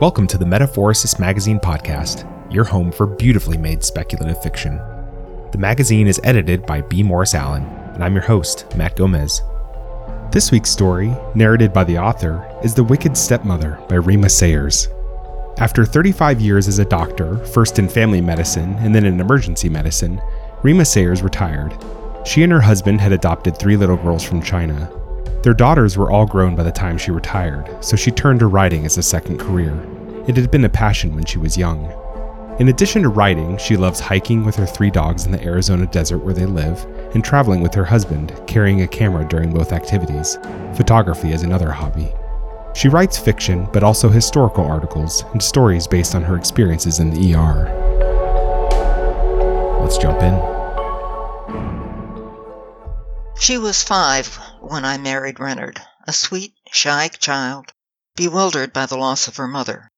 Welcome to the Metaphorosis Magazine podcast, your home for beautifully made speculative fiction. The magazine is edited by B. Morris Allen, and I'm your host, Matt Gomez. This week's story, narrated by the author, is The Wicked Stepmother by Rima Sayers. After 35 years as a doctor, first in family medicine and then in emergency medicine, Rima Sayers retired. She and her husband had adopted three little girls from China, their daughters were all grown by the time she retired, so she turned to writing as a second career. It had been a passion when she was young. In addition to writing, she loves hiking with her three dogs in the Arizona desert where they live, and traveling with her husband, carrying a camera during both activities. Photography is another hobby. She writes fiction, but also historical articles and stories based on her experiences in the ER. Let's jump in. She was five when I married Reynard, a sweet, shy child, bewildered by the loss of her mother.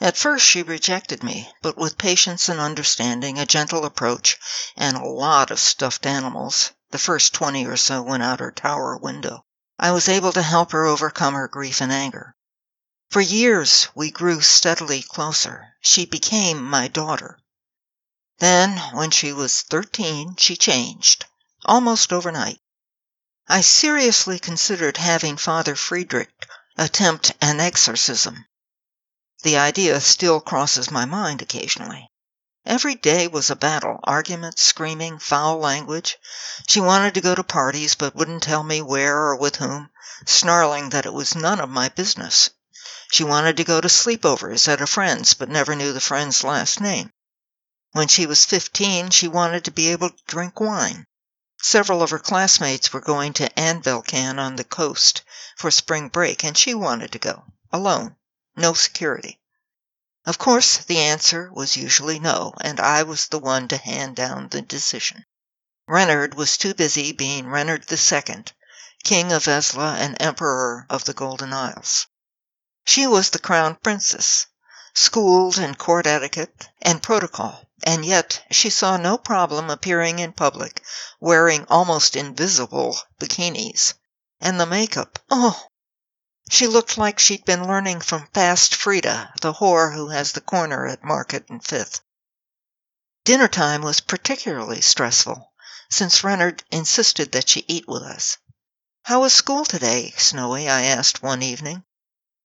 At first she rejected me, but with patience and understanding, a gentle approach, and a lot of stuffed animals, the first twenty or so went out her tower window, I was able to help her overcome her grief and anger. For years we grew steadily closer. She became my daughter. Then, when she was thirteen, she changed, almost overnight. I seriously considered having Father Friedrich attempt an exorcism. The idea still crosses my mind occasionally. Every day was a battle arguments, screaming, foul language. She wanted to go to parties, but wouldn't tell me where or with whom, snarling that it was none of my business. She wanted to go to sleepovers at a friend's, but never knew the friend's last name. When she was fifteen, she wanted to be able to drink wine. Several of her classmates were going to Anvilcan on the coast for spring break, and she wanted to go, alone, no security. Of course, the answer was usually no, and I was the one to hand down the decision. Reynard was too busy being Reynard II, King of Vesla and Emperor of the Golden Isles. She was the crown princess, schooled in court etiquette and protocol, and yet she saw no problem appearing in public wearing almost invisible bikinis. And the makeup oh! She looked like she'd been learning from Fast Frida, the whore who has the corner at Market and Fifth. Dinner time was particularly stressful, since Reynard insisted that she eat with us. How was school today, Snowy? I asked one evening.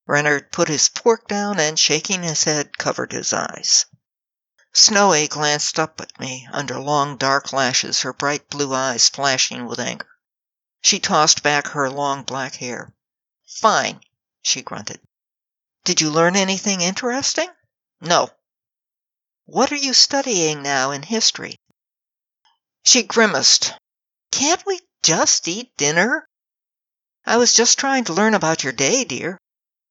Reynard put his fork down and, shaking his head, covered his eyes. Snowy glanced up at me under long dark lashes, her bright blue eyes flashing with anger. She tossed back her long black hair. Fine, she grunted. Did you learn anything interesting? No. What are you studying now in history? She grimaced. Can't we just eat dinner? I was just trying to learn about your day, dear.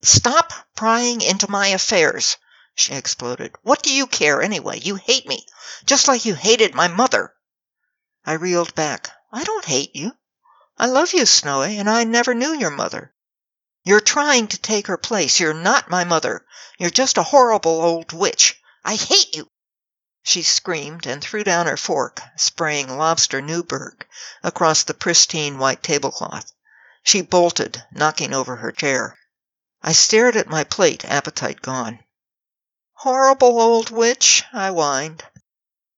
Stop prying into my affairs she exploded. What do you care, anyway? You hate me, just like you hated my mother. I reeled back. I don't hate you. I love you, Snowy, and I never knew your mother. You're trying to take her place. You're not my mother. You're just a horrible old witch. I hate you. She screamed and threw down her fork, spraying lobster Newburg across the pristine white tablecloth. She bolted, knocking over her chair. I stared at my plate, appetite gone. Horrible old witch, I whined.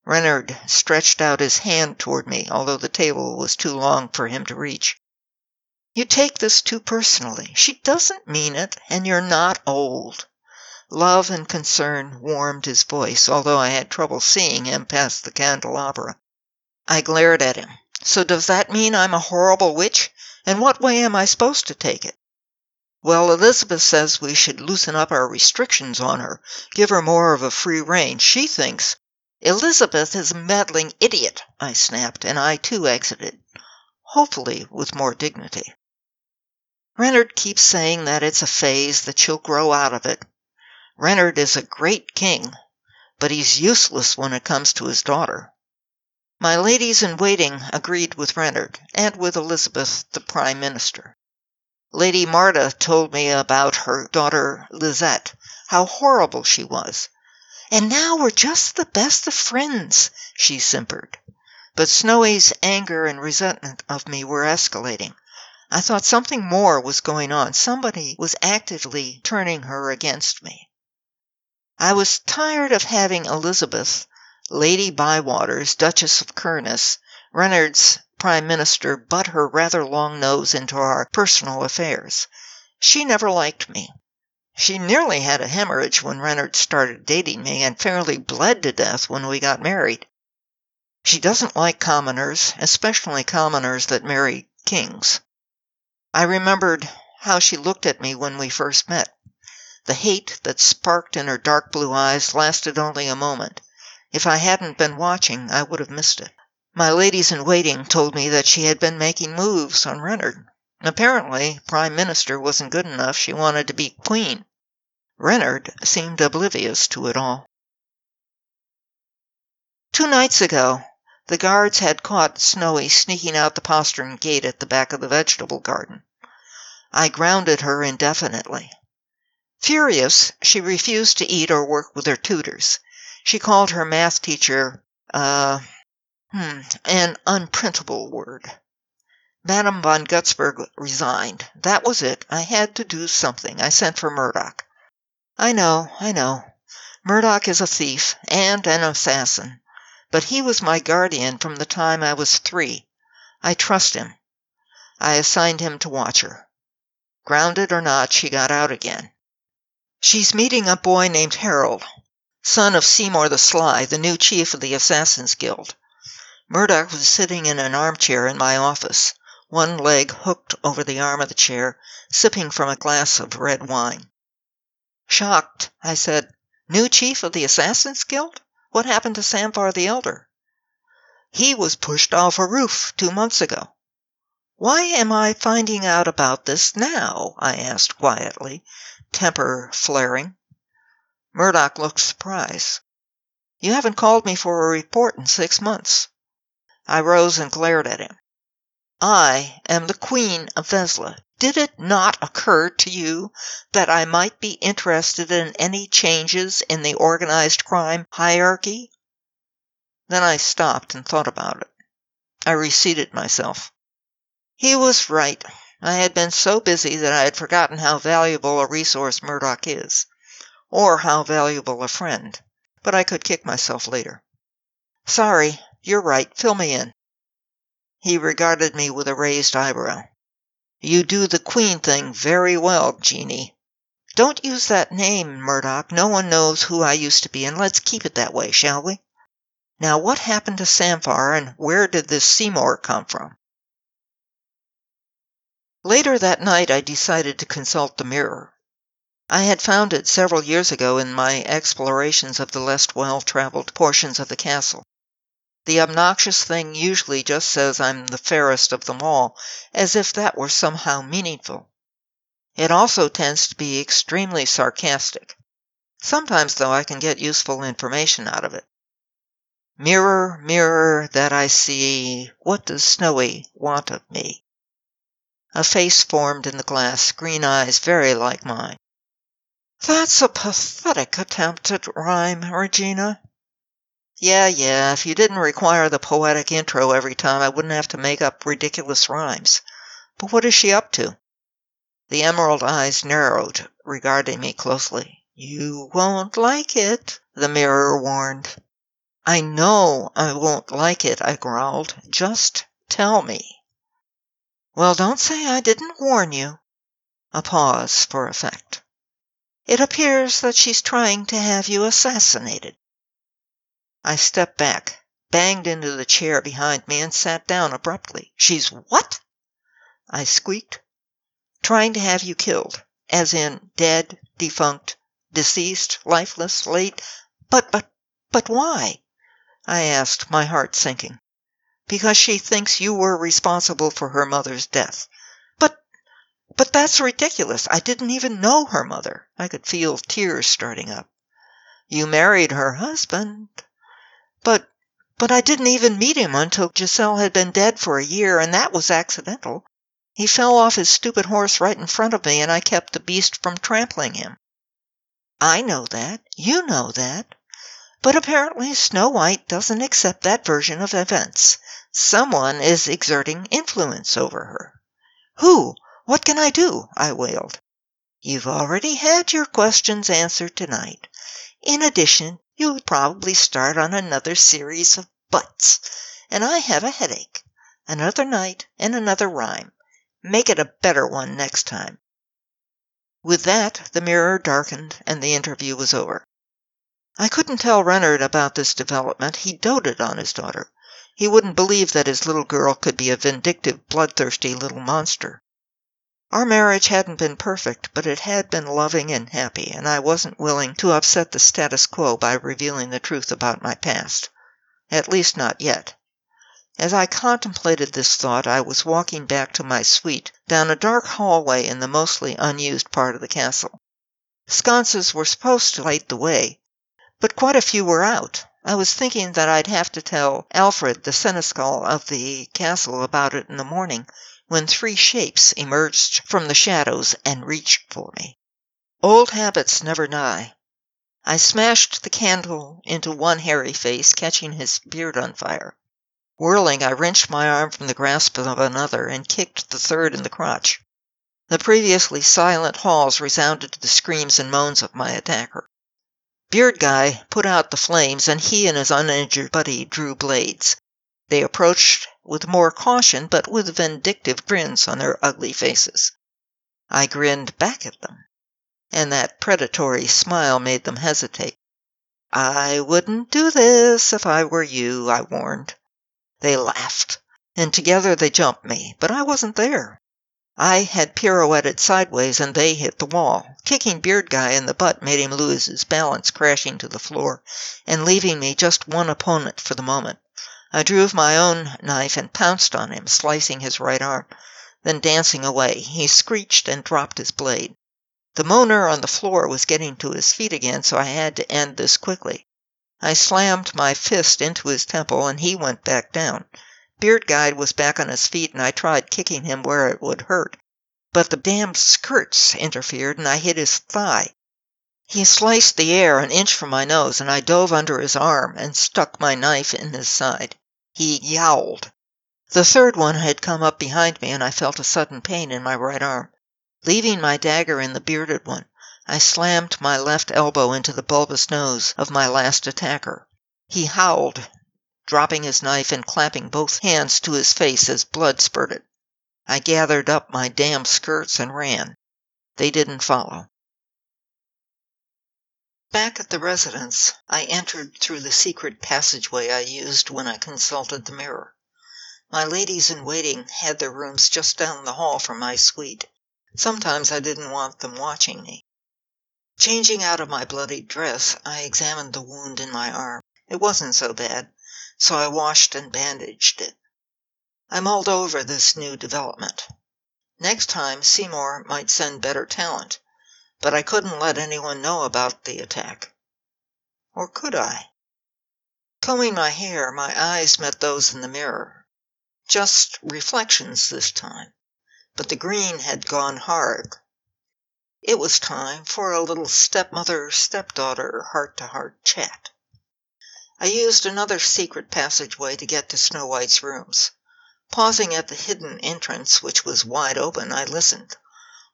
Reynard stretched out his hand toward me, although the table was too long for him to reach. You take this too personally. She doesn't mean it, and you're not old. Love and concern warmed his voice, although I had trouble seeing him past the candelabra. I glared at him. So does that mean I'm a horrible witch? And what way am I supposed to take it? Well, Elizabeth says we should loosen up our restrictions on her, give her more of a free rein. She thinks. Elizabeth is a meddling idiot, I snapped, and I too exited, hopefully with more dignity. Reynard keeps saying that it's a phase, that she'll grow out of it. Reynard is a great king, but he's useless when it comes to his daughter. My ladies in waiting agreed with Reynard, and with Elizabeth, the Prime Minister. Lady Marta told me about her daughter Lizette, how horrible she was. And now we're just the best of friends, she simpered. But Snowy's anger and resentment of me were escalating. I thought something more was going on. Somebody was actively turning her against me. I was tired of having Elizabeth, Lady Bywaters, Duchess of Kerness, Reynard's Prime Minister, butt her rather long nose into our personal affairs. She never liked me. She nearly had a hemorrhage when Reynard started dating me, and fairly bled to death when we got married. She doesn't like commoners, especially commoners that marry kings. I remembered how she looked at me when we first met. The hate that sparked in her dark blue eyes lasted only a moment. If I hadn't been watching, I would have missed it. My ladies in waiting told me that she had been making moves on Reynard. Apparently, Prime Minister wasn't good enough. She wanted to be Queen. Reynard seemed oblivious to it all. Two nights ago, the guards had caught Snowy sneaking out the postern gate at the back of the vegetable garden. I grounded her indefinitely. Furious, she refused to eat or work with her tutors. She called her math teacher, uh, hmm, an unprintable word. Madame von Gutzberg resigned. That was it. I had to do something. I sent for Murdoch. I know, I know. Murdoch is a thief and an assassin, but he was my guardian from the time I was three. I trust him. I assigned him to watch her. Grounded or not, she got out again. She's meeting a boy named Harold, son of Seymour the Sly, the new chief of the Assassin's Guild. Murdoch was sitting in an armchair in my office, one leg hooked over the arm of the chair, sipping from a glass of red wine. Shocked, I said, New chief of the Assassin's Guild? What happened to Samphar the Elder? He was pushed off a roof two months ago. Why am I finding out about this now? I asked quietly, temper flaring. Murdoch looked surprised. You haven't called me for a report in six months. I rose and glared at him. I am the Queen of Vesla. Did it not occur to you that I might be interested in any changes in the organized crime hierarchy? Then I stopped and thought about it. I reseated myself. He was right. I had been so busy that I had forgotten how valuable a resource Murdoch is, or how valuable a friend, but I could kick myself later. Sorry, you're right. Fill me in. He regarded me with a raised eyebrow. You do the queen thing very well, Jeannie. Don't use that name, Murdoch. No one knows who I used to be, and let's keep it that way, shall we? Now, what happened to Samphar, and where did this Seymour come from? Later that night, I decided to consult the mirror. I had found it several years ago in my explorations of the less well traveled portions of the castle. The obnoxious thing usually just says I'm the fairest of them all, as if that were somehow meaningful. It also tends to be extremely sarcastic. Sometimes, though, I can get useful information out of it. Mirror, mirror that I see, what does Snowy want of me? A face formed in the glass, green eyes very like mine. That's a pathetic attempt at rhyme, Regina. Yeah, yeah, if you didn't require the poetic intro every time, I wouldn't have to make up ridiculous rhymes. But what is she up to? The emerald eyes narrowed, regarding me closely. You won't like it, the mirror warned. I know I won't like it, I growled. Just tell me. Well, don't say I didn't warn you. A pause for effect. It appears that she's trying to have you assassinated. I stepped back, banged into the chair behind me, and sat down abruptly. She's what? I squeaked. Trying to have you killed, as in dead, defunct, deceased, lifeless, late. But, but, but why? I asked, my heart sinking. Because she thinks you were responsible for her mother's death. But, but that's ridiculous. I didn't even know her mother. I could feel tears starting up. You married her husband. But but I didn't even meet him until Giselle had been dead for a year, and that was accidental. He fell off his stupid horse right in front of me, and I kept the beast from trampling him. I know that. You know that. But apparently Snow White doesn't accept that version of events. Someone is exerting influence over her. Who? What can I do? I wailed. You've already had your questions answered tonight. In addition, you'll probably start on another series of buts, and I have a headache. Another night and another rhyme. Make it a better one next time." With that the mirror darkened and the interview was over. I couldn't tell Reynard about this development. He doted on his daughter. He wouldn't believe that his little girl could be a vindictive, bloodthirsty little monster. Our marriage hadn't been perfect, but it had been loving and happy, and I wasn't willing to upset the status quo by revealing the truth about my past. At least not yet. As I contemplated this thought, I was walking back to my suite down a dark hallway in the mostly unused part of the castle. Sconces were supposed to light the way, but quite a few were out. I was thinking that I'd have to tell Alfred, the seneschal of the castle, about it in the morning, when three shapes emerged from the shadows and reached for me. Old habits never die. I smashed the candle into one hairy face, catching his beard on fire. Whirling, I wrenched my arm from the grasp of another and kicked the third in the crotch. The previously silent halls resounded to the screams and moans of my attacker. Beard Guy put out the flames, and he and his uninjured buddy drew blades. They approached with more caution, but with vindictive grins on their ugly faces. I grinned back at them, and that predatory smile made them hesitate. I wouldn't do this if I were you, I warned. They laughed, and together they jumped me, but I wasn't there. I had pirouetted sideways and they hit the wall. Kicking Beard Guy in the butt made him lose his balance, crashing to the floor, and leaving me just one opponent for the moment. I drew my own knife and pounced on him, slicing his right arm, then dancing away. He screeched and dropped his blade. The moaner on the floor was getting to his feet again, so I had to end this quickly. I slammed my fist into his temple, and he went back down. Beard Guy was back on his feet, and I tried kicking him where it would hurt. But the damned skirts interfered, and I hit his thigh. He sliced the air an inch from my nose, and I dove under his arm and stuck my knife in his side. He yowled. The third one had come up behind me, and I felt a sudden pain in my right arm. Leaving my dagger in the bearded one, I slammed my left elbow into the bulbous nose of my last attacker. He howled, dropping his knife and clapping both hands to his face as blood spurted. I gathered up my damn skirts and ran. They didn't follow. Back at the residence, I entered through the secret passageway I used when I consulted the mirror. My ladies in waiting had their rooms just down the hall from my suite. Sometimes I didn't want them watching me. Changing out of my bloody dress, I examined the wound in my arm. It wasn't so bad, so I washed and bandaged it. I mulled over this new development. Next time Seymour might send better talent, but I couldn't let anyone know about the attack. Or could I? Combing my hair, my eyes met those in the mirror. Just reflections this time, but the green had gone hard. It was time for a little stepmother stepdaughter heart to heart chat. I used another secret passageway to get to Snow White's rooms. Pausing at the hidden entrance, which was wide open, I listened.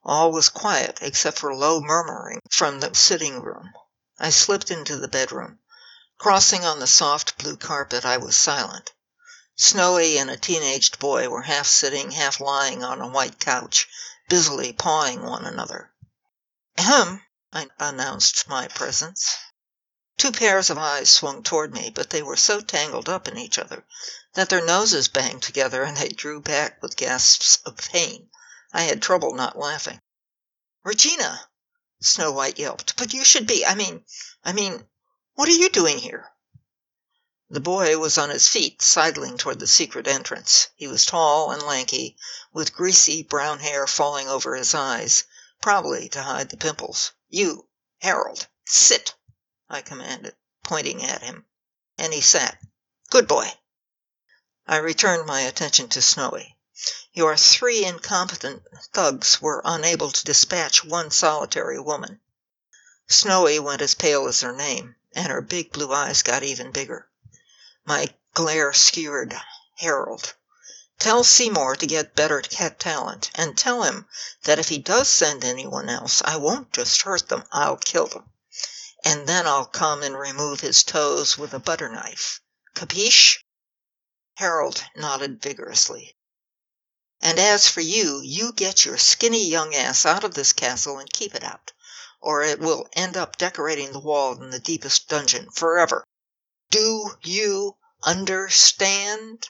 All was quiet except for low murmuring from the sitting room. I slipped into the bedroom. Crossing on the soft blue carpet, I was silent. Snowy and a teenaged boy were half sitting, half lying on a white couch, busily pawing one another. "Ahem!" I announced my presence. Two pairs of eyes swung toward me, but they were so tangled up in each other that their noses banged together and they drew back with gasps of pain. I had trouble not laughing. "Regina!" Snow White yelped. "But you should be I mean I mean what are you doing here?" The boy was on his feet, sidling toward the secret entrance. He was tall and lanky, with greasy brown hair falling over his eyes probably to hide the pimples. "You, Harold, sit!" I commanded, pointing at him, and he sat. "Good boy!" I returned my attention to Snowy. "Your three incompetent thugs were unable to dispatch one solitary woman." Snowy went as pale as her name, and her big blue eyes got even bigger. My glare skewered Harold. Tell Seymour to get better cat talent, and tell him that if he does send anyone else, I won't just hurt them, I'll kill them. and then I'll come and remove his toes with a butter knife. Capiche? Harold nodded vigorously. And as for you, you get your skinny young ass out of this castle and keep it out, or it will end up decorating the wall in the deepest dungeon forever. Do you understand?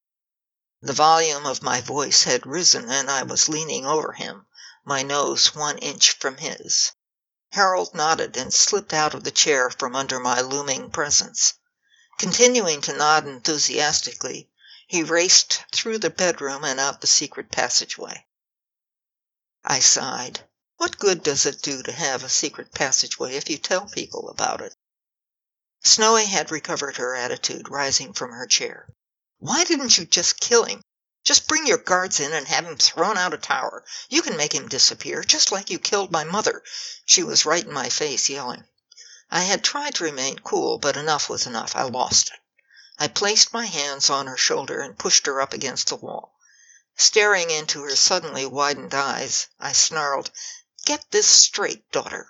The volume of my voice had risen, and I was leaning over him, my nose one inch from his. Harold nodded and slipped out of the chair from under my looming presence. Continuing to nod enthusiastically, he raced through the bedroom and out the secret passageway. I sighed. What good does it do to have a secret passageway if you tell people about it? Snowy had recovered her attitude, rising from her chair. Why didn't you just kill him? Just bring your guards in and have him thrown out a tower. You can make him disappear, just like you killed my mother. She was right in my face, yelling. I had tried to remain cool, but enough was enough. I lost it. I placed my hands on her shoulder and pushed her up against the wall. Staring into her suddenly widened eyes, I snarled, Get this straight, daughter.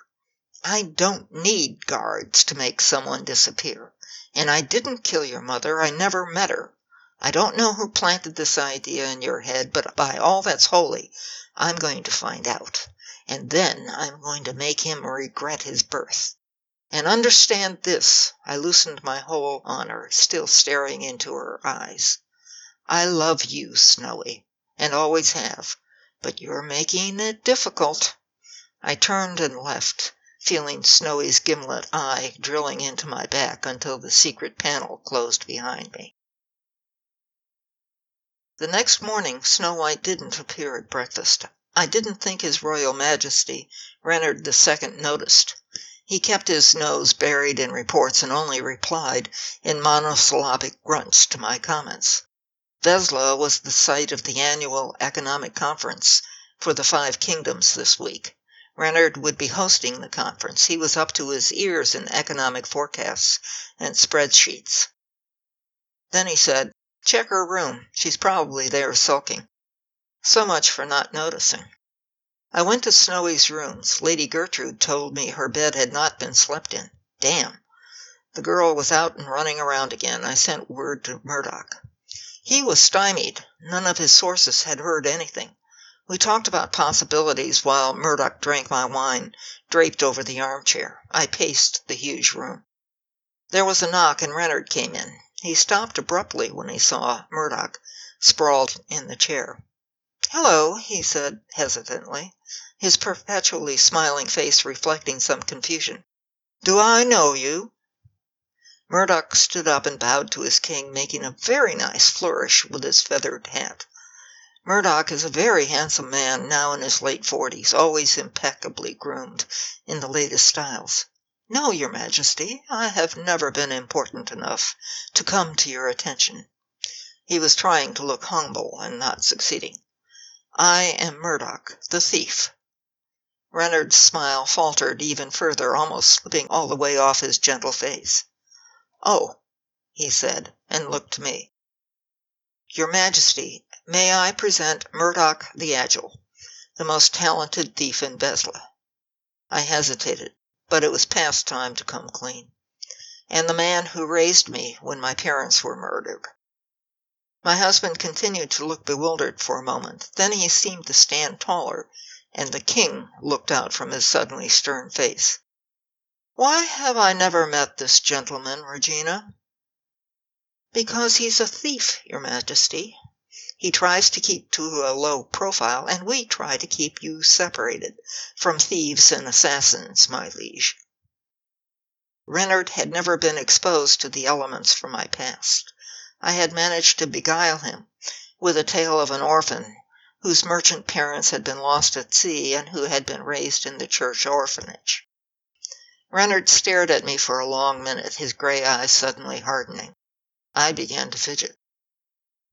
I don't need guards to make someone disappear. And I didn't kill your mother. I never met her. I don't know who planted this idea in your head, but by all that's holy, I'm going to find out. And then I'm going to make him regret his birth. And understand this I loosened my hold on her, still staring into her eyes. I love you, Snowy, and always have, but you're making it difficult. I turned and left, feeling Snowy's gimlet eye drilling into my back until the secret panel closed behind me. The next morning Snow White didn't appear at breakfast. I didn't think His Royal Majesty Reynard II noticed. He kept his nose buried in reports and only replied in monosyllabic grunts to my comments. Vesla was the site of the annual economic conference for the Five Kingdoms this week. Reynard would be hosting the conference. He was up to his ears in economic forecasts and spreadsheets. Then he said, Check her room. She's probably there sulking. So much for not noticing. I went to Snowy's rooms. Lady Gertrude told me her bed had not been slept in. Damn! The girl was out and running around again. I sent word to Murdoch. He was stymied. None of his sources had heard anything. We talked about possibilities while Murdoch drank my wine, draped over the armchair. I paced the huge room. There was a knock, and Reynard came in. He stopped abruptly when he saw Murdoch sprawled in the chair. "Hello," he said hesitantly, his perpetually smiling face reflecting some confusion. "Do I know you?" Murdoch stood up and bowed to his king, making a very nice flourish with his feathered hat. Murdoch is a very handsome man, now in his late forties, always impeccably groomed in the latest styles. "No, your Majesty, I have never been important enough to come to your attention." He was trying to look humble, and not succeeding. I am Murdoch, the thief." Reynard's smile faltered even further, almost slipping all the way off his gentle face. "Oh!" he said, and looked to me. "Your Majesty, may I present Murdoch the Agile, the most talented thief in Vesla." I hesitated, but it was past time to come clean. "And the man who raised me when my parents were murdered. My husband continued to look bewildered for a moment. Then he seemed to stand taller, and the king looked out from his suddenly stern face. "Why have I never met this gentleman, Regina?" "Because he's a thief, your Majesty. He tries to keep to a low profile, and we try to keep you separated from thieves and assassins, my liege." Reynard had never been exposed to the elements from my past. I had managed to beguile him with a tale of an orphan whose merchant parents had been lost at sea and who had been raised in the church orphanage. Reynard stared at me for a long minute, his gray eyes suddenly hardening. I began to fidget.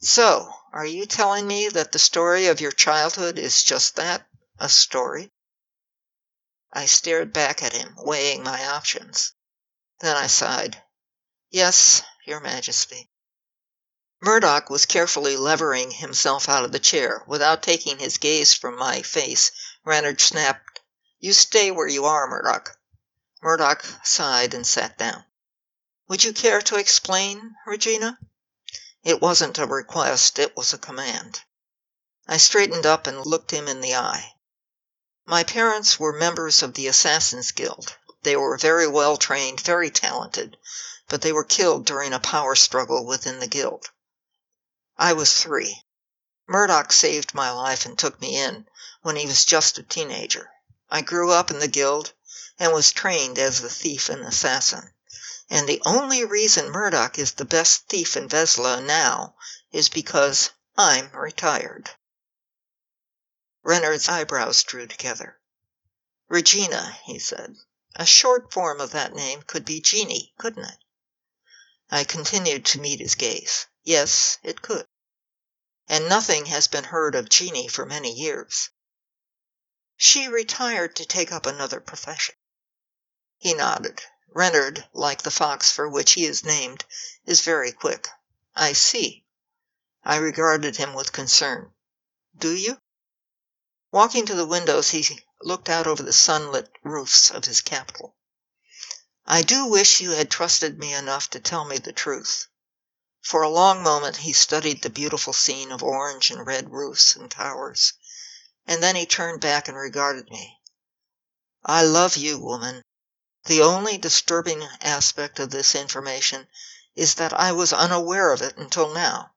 "So, are you telling me that the story of your childhood is just that a story?" I stared back at him, weighing my options. Then I sighed. "Yes, your Majesty." Murdoch was carefully levering himself out of the chair. Without taking his gaze from my face, Reynard snapped, "You stay where you are, Murdoch." Murdoch sighed and sat down. Would you care to explain, Regina? It wasn't a request, it was a command. I straightened up and looked him in the eye. My parents were members of the Assassin's Guild. They were very well trained, very talented, but they were killed during a power struggle within the guild. I was three. Murdoch saved my life and took me in when he was just a teenager. I grew up in the guild and was trained as a thief and assassin. And the only reason Murdoch is the best thief in Vesla now is because I'm retired. Reynard's eyebrows drew together. Regina, he said. A short form of that name could be Jeannie, couldn't it? I continued to meet his gaze. Yes, it could. And nothing has been heard of Jeannie for many years. She retired to take up another profession. He nodded. Reynard, like the fox for which he is named, is very quick. I see. I regarded him with concern. Do you? Walking to the windows, he looked out over the sunlit roofs of his capital. I do wish you had trusted me enough to tell me the truth. For a long moment he studied the beautiful scene of orange and red roofs and towers, and then he turned back and regarded me. I love you, woman. The only disturbing aspect of this information is that I was unaware of it until now.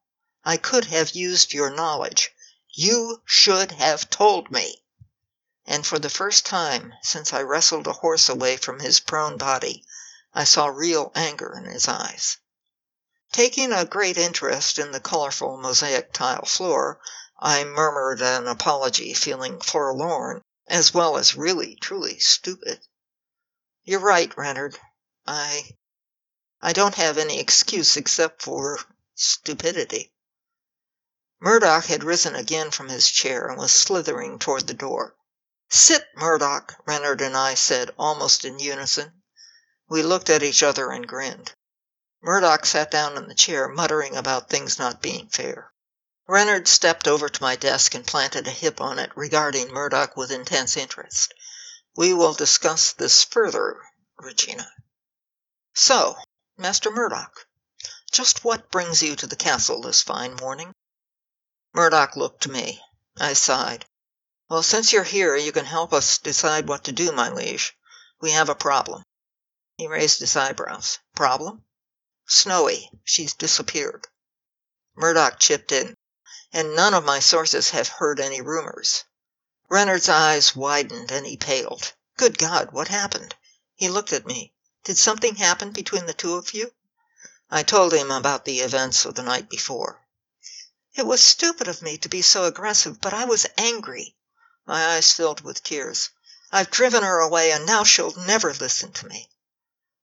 I could have used your knowledge. You should have told me. And for the first time since I wrestled a horse away from his prone body, I saw real anger in his eyes. Taking a great interest in the colorful mosaic tile floor, I murmured an apology, feeling forlorn, as well as really, truly stupid. You're right, Reynard. I I don't have any excuse except for stupidity. Murdoch had risen again from his chair and was slithering toward the door. Sit, Murdoch, Reynard and I said almost in unison. We looked at each other and grinned. Murdoch sat down in the chair, muttering about things not being fair. Reynard stepped over to my desk and planted a hip on it, regarding Murdoch with intense interest. We will discuss this further, Regina. So, Master Murdoch, just what brings you to the castle this fine morning? Murdoch looked to me. I sighed. Well, since you're here, you can help us decide what to do, my liege. We have a problem. He raised his eyebrows. Problem? Snowy. She's disappeared. Murdoch chipped in. And none of my sources have heard any rumors. Reynard's eyes widened and he paled. Good God, what happened? He looked at me. Did something happen between the two of you? I told him about the events of the night before. It was stupid of me to be so aggressive, but I was angry. My eyes filled with tears. I've driven her away, and now she'll never listen to me.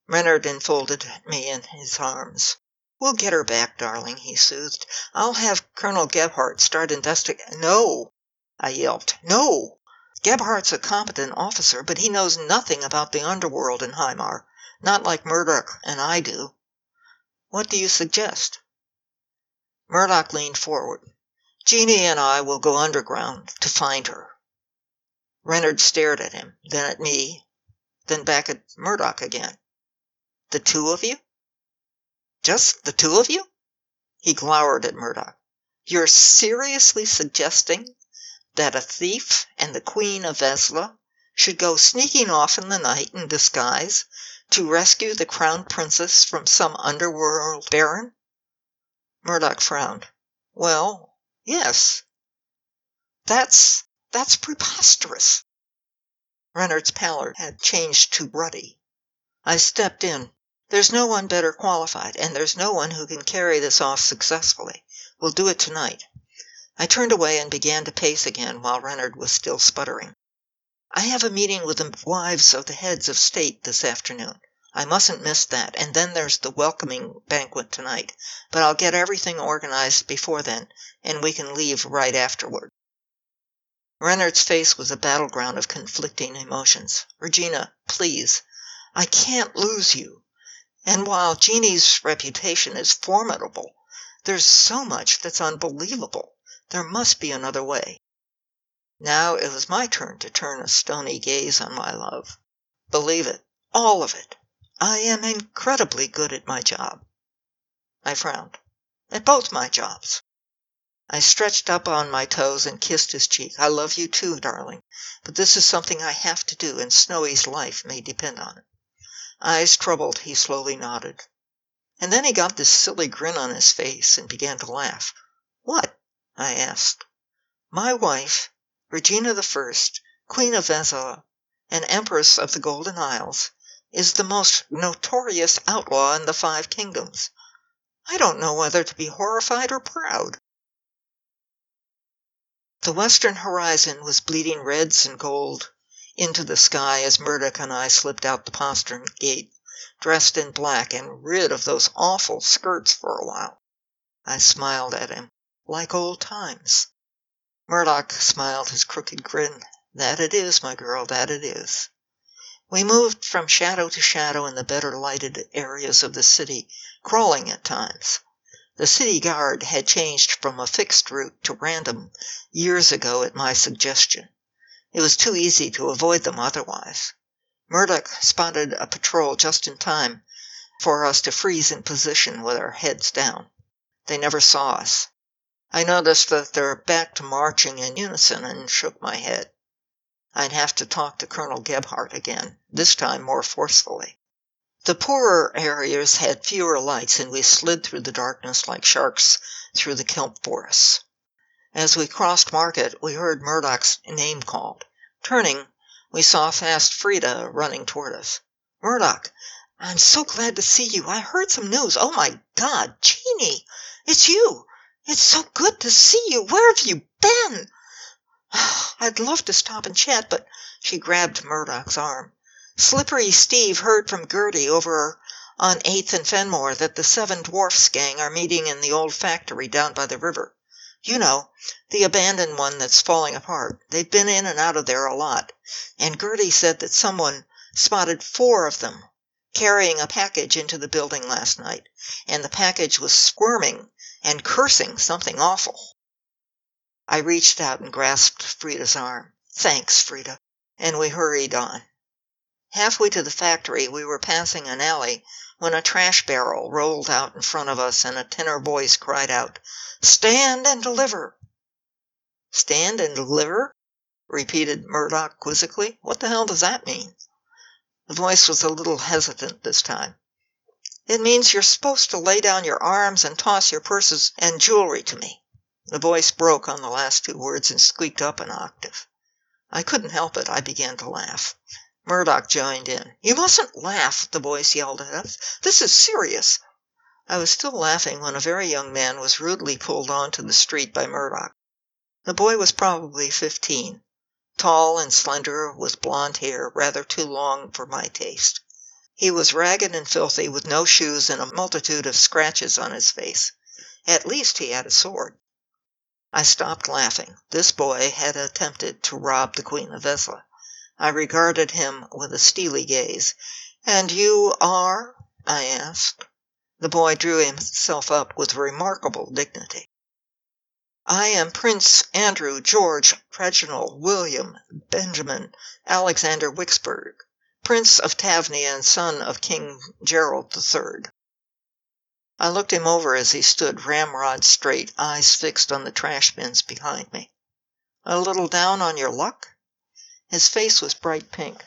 Reynard enfolded me in his arms. We'll get her back, darling, he soothed. I'll have Colonel Gebhardt start investigating. No! I yelped. No! Gebhardt's a competent officer, but he knows nothing about the underworld in Heimar, not like Murdoch and I do. What do you suggest? Murdoch leaned forward. Jeannie and I will go underground to find her. Reynard stared at him, then at me, then back at Murdoch again. The two of you? Just the two of you? He glowered at Murdoch. You're seriously suggesting that a thief and the Queen of Vesla should go sneaking off in the night in disguise to rescue the crown princess from some underworld baron? Murdoch frowned. Well, yes. That's that's preposterous. Reynard's pallor had changed to ruddy. I stepped in. There's no one better qualified, and there's no one who can carry this off successfully. We'll do it tonight. I turned away and began to pace again while Reynard was still sputtering. I have a meeting with the wives of the heads of state this afternoon. I mustn't miss that, and then there's the welcoming banquet tonight. But I'll get everything organized before then, and we can leave right afterward. Reynard's face was a battleground of conflicting emotions. Regina, please. I can't lose you. And while Jeannie's reputation is formidable, there's so much that's unbelievable. There must be another way. Now it was my turn to turn a stony gaze on my love. Believe it, All of it. I am incredibly good at my job. I frowned. At both my jobs. I stretched up on my toes and kissed his cheek. I love you too, darling, but this is something I have to do, and Snowy's life may depend on it. Eyes troubled, he slowly nodded. And then he got this silly grin on his face and began to laugh. What? I asked. My wife, Regina the First, Queen of Vezela, and Empress of the Golden Isles, is the most notorious outlaw in the Five Kingdoms. I don't know whether to be horrified or proud. The western horizon was bleeding reds and gold into the sky as Murdoch and I slipped out the postern gate, dressed in black and rid of those awful skirts for a while. I smiled at him, like old times. Murdoch smiled his crooked grin. That it is, my girl, that it is. We moved from shadow to shadow in the better lighted areas of the city, crawling at times. The city guard had changed from a fixed route to random years ago at my suggestion. It was too easy to avoid them otherwise. Murdoch spotted a patrol just in time for us to freeze in position with our heads down. They never saw us. I noticed that they're back to marching in unison and shook my head. I'd have to talk to Colonel Gebhardt again, this time more forcefully. The poorer areas had fewer lights, and we slid through the darkness like sharks through the kelp forests. As we crossed Market, we heard Murdoch's name called. Turning, we saw fast Frida running toward us. Murdoch, I'm so glad to see you. I heard some news. Oh my God, Jeannie, it's you. It's so good to see you. Where have you been? I'd love to stop and chat, but she grabbed Murdoch's arm. Slippery Steve heard from Gertie over on Eighth and Fenmore that the Seven Dwarfs gang are meeting in the old factory down by the river. You know, the abandoned one that's falling apart. They've been in and out of there a lot. And Gertie said that someone spotted four of them carrying a package into the building last night, and the package was squirming and cursing something awful. I reached out and grasped Frida's arm. Thanks, Frida. And we hurried on. Halfway to the factory, we were passing an alley when a trash barrel rolled out in front of us and a tenor voice cried out, Stand and deliver! Stand and deliver? repeated Murdoch quizzically. What the hell does that mean? The voice was a little hesitant this time. It means you're supposed to lay down your arms and toss your purses and jewelry to me. The voice broke on the last two words and squeaked up an octave. I couldn't help it. I began to laugh. Murdoch joined in. You mustn't laugh, the boys yelled at us. This is serious. I was still laughing when a very young man was rudely pulled on to the street by Murdoch. The boy was probably fifteen, tall and slender, with blond hair rather too long for my taste. He was ragged and filthy, with no shoes and a multitude of scratches on his face. At least he had a sword. I stopped laughing. This boy had attempted to rob the Queen of Vezela. I regarded him with a steely gaze. "And you are?" I asked. The boy drew himself up with remarkable dignity. "I am Prince Andrew George Reginald William Benjamin Alexander Wicksburg, Prince of Tavny and son of King Gerald III." I looked him over as he stood ramrod straight, eyes fixed on the trash bins behind me. "A little down on your luck?" His face was bright pink.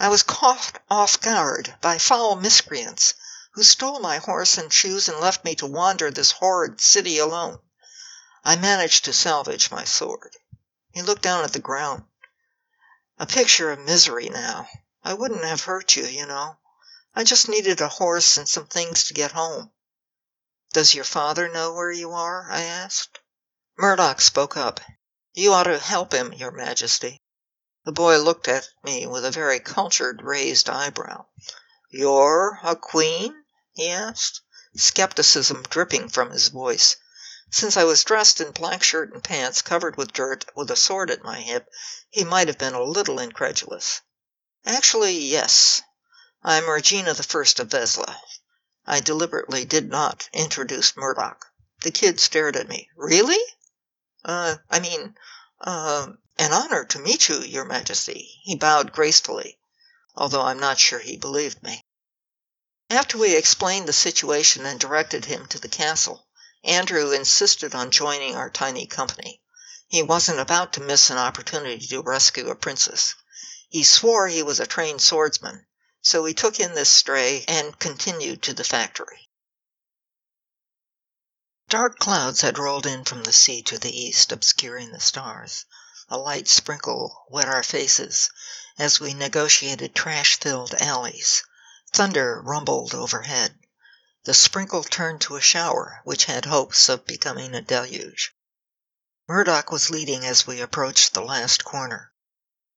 "I was caught off guard by foul miscreants, who stole my horse and shoes and left me to wander this horrid city alone. I managed to salvage my sword." He looked down at the ground. "A picture of misery now. I wouldn't have hurt you, you know. I just needed a horse and some things to get home." "Does your father know where you are?" I asked. Murdoch spoke up. "You ought to help him, your Majesty. The boy looked at me with a very cultured raised eyebrow. "You're a queen?" he asked, skepticism dripping from his voice. Since I was dressed in black shirt and pants, covered with dirt, with a sword at my hip, he might have been a little incredulous. "Actually, yes. I'm Regina the First of Vezela." I deliberately did not introduce Murdoch. The kid stared at me. "Really?" "Uh, I mean, uh, an honor to meet you, your Majesty." He bowed gracefully. although I'm not sure he believed me. After we explained the situation and directed him to the castle, Andrew insisted on joining our tiny company. He wasn't about to miss an opportunity to rescue a princess. He swore he was a trained swordsman, so we took in this stray and continued to the factory. Dark clouds had rolled in from the sea to the east, obscuring the stars. A light sprinkle wet our faces as we negotiated trash filled alleys. Thunder rumbled overhead. The sprinkle turned to a shower, which had hopes of becoming a deluge. Murdoch was leading as we approached the last corner.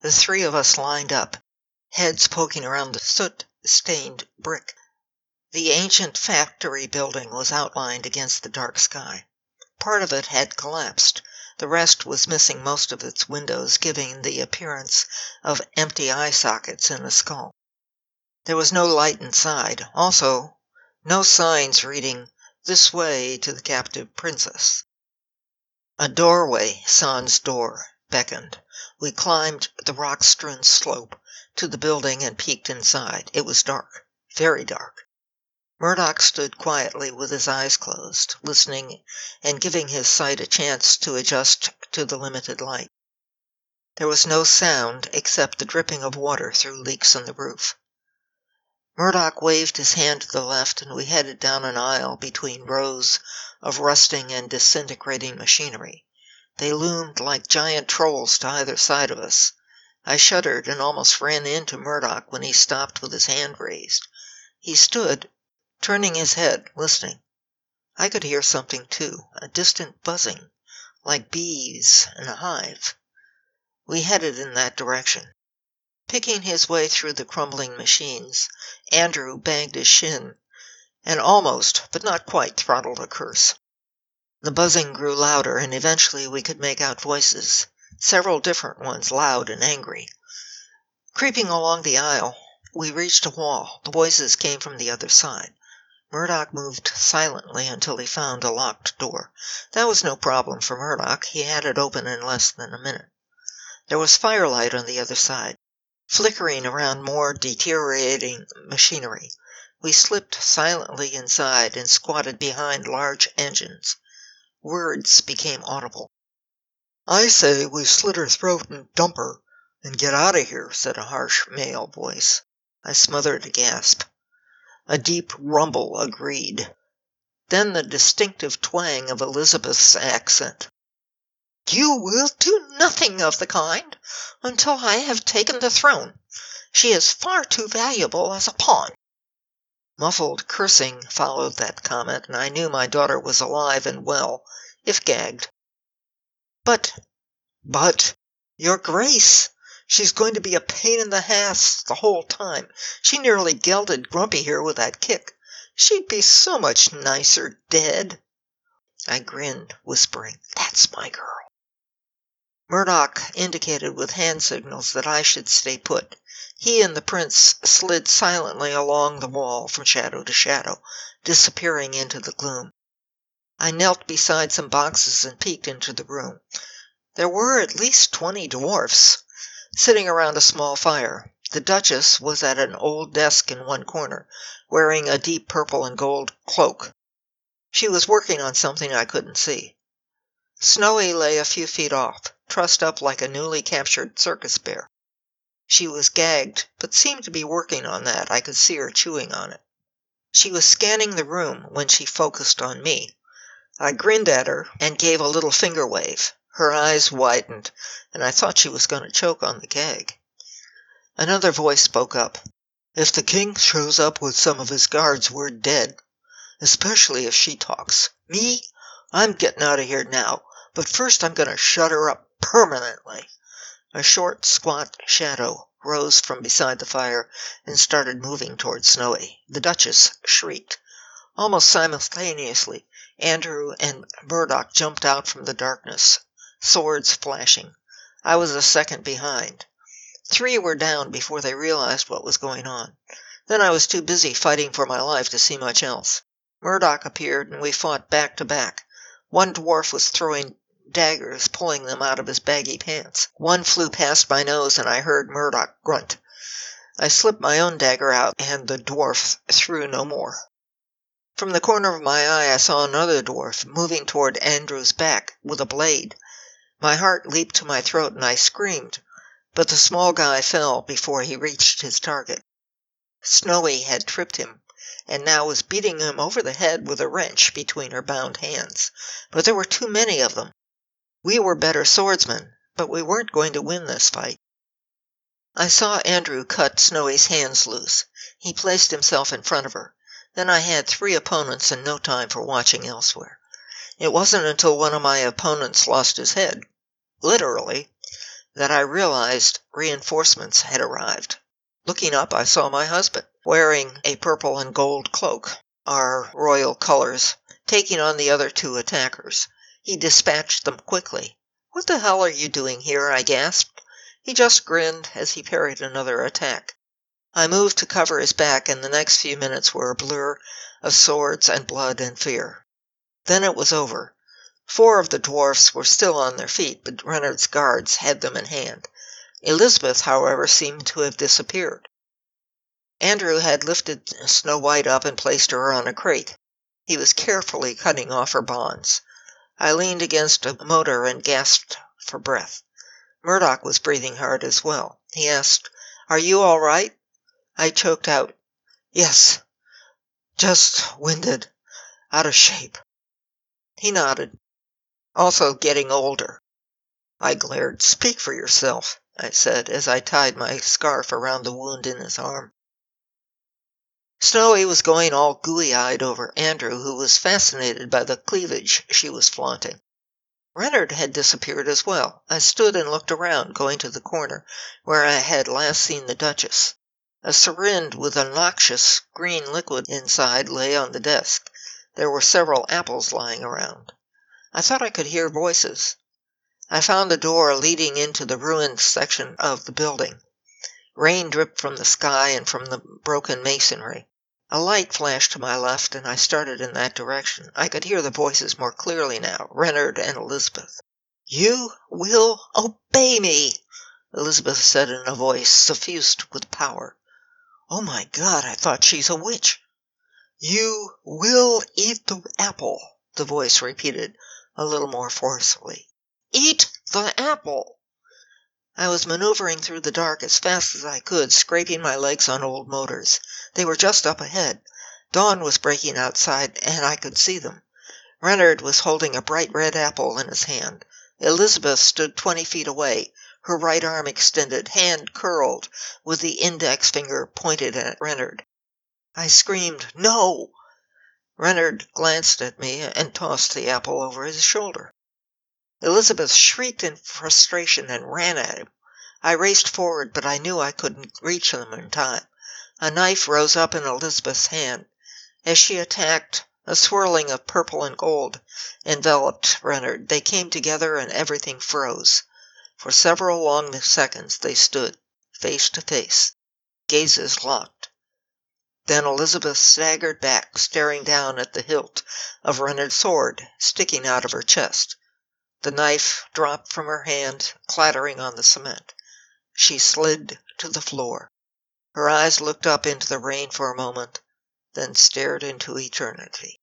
The three of us lined up, heads poking around the soot stained brick. The ancient factory building was outlined against the dark sky. Part of it had collapsed. The rest was missing most of its windows, giving the appearance of empty eye sockets in a skull. There was no light inside. Also, no signs reading, This way to the captive princess. A doorway, sans door, beckoned. We climbed the rock strewn slope to the building and peeked inside. It was dark, very dark. Murdoch stood quietly with his eyes closed, listening and giving his sight a chance to adjust to the limited light. There was no sound except the dripping of water through leaks in the roof. Murdoch waved his hand to the left, and we headed down an aisle between rows of rusting and disintegrating machinery. They loomed like giant trolls to either side of us. I shuddered and almost ran into Murdoch when he stopped with his hand raised. He stood, turning his head, listening. I could hear something too, a distant buzzing, like bees in a hive. We headed in that direction. Picking his way through the crumbling machines, Andrew banged his shin, and almost, but not quite, throttled a curse. The buzzing grew louder, and eventually we could make out voices, several different ones, loud and angry. Creeping along the aisle, we reached a wall. The voices came from the other side. Murdoch moved silently until he found a locked door. That was no problem for Murdoch. He had it open in less than a minute. There was firelight on the other side flickering around more deteriorating machinery. We slipped silently inside and squatted behind large engines. Words became audible. I say we slit her throat and dump her and get out of here, said a harsh male voice. I smothered a gasp. A deep rumble agreed. Then the distinctive twang of Elizabeth's accent. You will do nothing of the kind until I have taken the throne. She is far too valuable as a pawn." Muffled cursing followed that comment, and I knew my daughter was alive and well, if gagged. "But but your Grace, she's going to be a pain in the ass the whole time. She nearly gelded Grumpy here with that kick. She'd be so much nicer dead." I grinned, whispering, "That's my girl." Murdoch indicated with hand signals that I should stay put. He and the prince slid silently along the wall from shadow to shadow, disappearing into the gloom. I knelt beside some boxes and peeked into the room. There were at least twenty dwarfs, sitting around a small fire. The Duchess was at an old desk in one corner, wearing a deep purple and gold cloak. She was working on something I couldn't see. Snowy lay a few feet off, trussed up like a newly captured circus bear. She was gagged, but seemed to be working on that. I could see her chewing on it. She was scanning the room when she focused on me. I grinned at her and gave a little finger wave. Her eyes widened, and I thought she was going to choke on the gag. Another voice spoke up. If the king shows up with some of his guards, we're dead. Especially if she talks. Me? I'm getting out of here now. But first I'm going to shut her up permanently." A short, squat shadow rose from beside the fire and started moving toward Snowy. The Duchess shrieked. Almost simultaneously, Andrew and Murdoch jumped out from the darkness, swords flashing. I was a second behind. Three were down before they realized what was going on. Then I was too busy fighting for my life to see much else. Murdoch appeared, and we fought back to back. One dwarf was throwing daggers, pulling them out of his baggy pants. One flew past my nose, and I heard Murdoch grunt. I slipped my own dagger out, and the dwarf threw no more. From the corner of my eye I saw another dwarf moving toward Andrew's back with a blade. My heart leaped to my throat and I screamed, but the small guy fell before he reached his target. Snowy had tripped him, and now was beating him over the head with a wrench between her bound hands. But there were too many of them. We were better swordsmen, but we weren't going to win this fight. I saw Andrew cut Snowy's hands loose. He placed himself in front of her. Then I had three opponents and no time for watching elsewhere. It wasn't until one of my opponents lost his head, literally, that I realized reinforcements had arrived. Looking up, I saw my husband, wearing a purple and gold cloak, our royal colors, taking on the other two attackers. He dispatched them quickly. What the hell are you doing here? I gasped. He just grinned as he parried another attack. I moved to cover his back, and the next few minutes were a blur of swords and blood and fear. Then it was over. Four of the dwarfs were still on their feet, but Reynard's guards had them in hand. Elizabeth, however, seemed to have disappeared. Andrew had lifted Snow White up and placed her on a crate. He was carefully cutting off her bonds. I leaned against a motor and gasped for breath. Murdoch was breathing hard as well. He asked, Are you all right? I choked out, Yes, just winded, out of shape. He nodded. Also getting older. I glared. Speak for yourself, I said as I tied my scarf around the wound in his arm. Snowy was going all gooey eyed over Andrew, who was fascinated by the cleavage she was flaunting. Reynard had disappeared as well. I stood and looked around, going to the corner where I had last seen the Duchess. A syringe with a noxious green liquid inside lay on the desk. There were several apples lying around. I thought I could hear voices. I found the door leading into the ruined section of the building. Rain dripped from the sky and from the broken masonry. A light flashed to my left, and I started in that direction. I could hear the voices more clearly now Reynard and Elizabeth. You will obey me, Elizabeth said in a voice suffused with power. Oh my God, I thought she's a witch. You will eat the apple, the voice repeated a little more forcefully. Eat the apple! I was maneuvering through the dark as fast as I could, scraping my legs on old motors. They were just up ahead. Dawn was breaking outside, and I could see them. Reynard was holding a bright red apple in his hand. Elizabeth stood twenty feet away, her right arm extended, hand curled, with the index finger pointed at Reynard. I screamed, No! Reynard glanced at me and tossed the apple over his shoulder. Elizabeth shrieked in frustration and ran at him. I raced forward, but I knew I couldn't reach them in time. A knife rose up in Elizabeth's hand. As she attacked, a swirling of purple and gold enveloped Reynard. They came together and everything froze. For several long seconds they stood, face to face, gazes locked. Then Elizabeth staggered back, staring down at the hilt of Reynard's sword sticking out of her chest. The knife dropped from her hand, clattering on the cement. She slid to the floor. Her eyes looked up into the rain for a moment, then stared into eternity.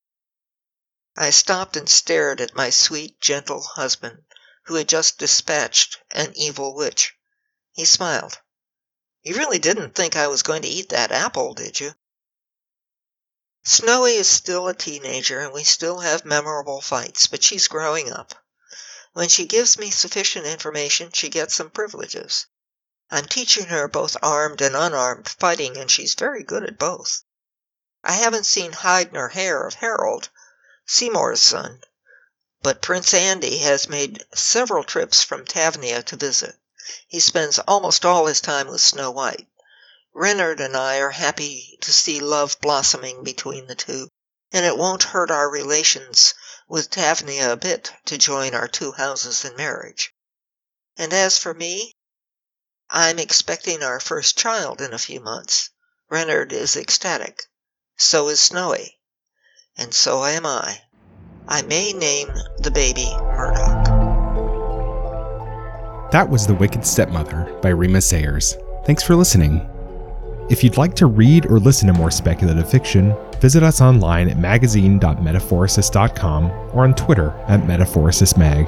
I stopped and stared at my sweet, gentle husband who had just dispatched an evil witch. He smiled. You really didn't think I was going to eat that apple, did you? Snowy is still a teenager, and we still have memorable fights, but she's growing up. When she gives me sufficient information, she gets some privileges. I'm teaching her both armed and unarmed fighting, and she's very good at both. I haven't seen hide nor hair of Harold, Seymour's son, but Prince Andy has made several trips from Tavnia to visit. He spends almost all his time with Snow White. Reynard and I are happy to see love blossoming between the two, and it won't hurt our relations with Tavnia a bit to join our two houses in marriage. And as for me, I'm expecting our first child in a few months. Reynard is ecstatic. So is Snowy. And so am I. I may name the baby Murdoch. That was The Wicked Stepmother by Rima Sayers. Thanks for listening. If you'd like to read or listen to more speculative fiction, visit us online at magazine.metaphorosis.com or on Twitter at metaphorosismag.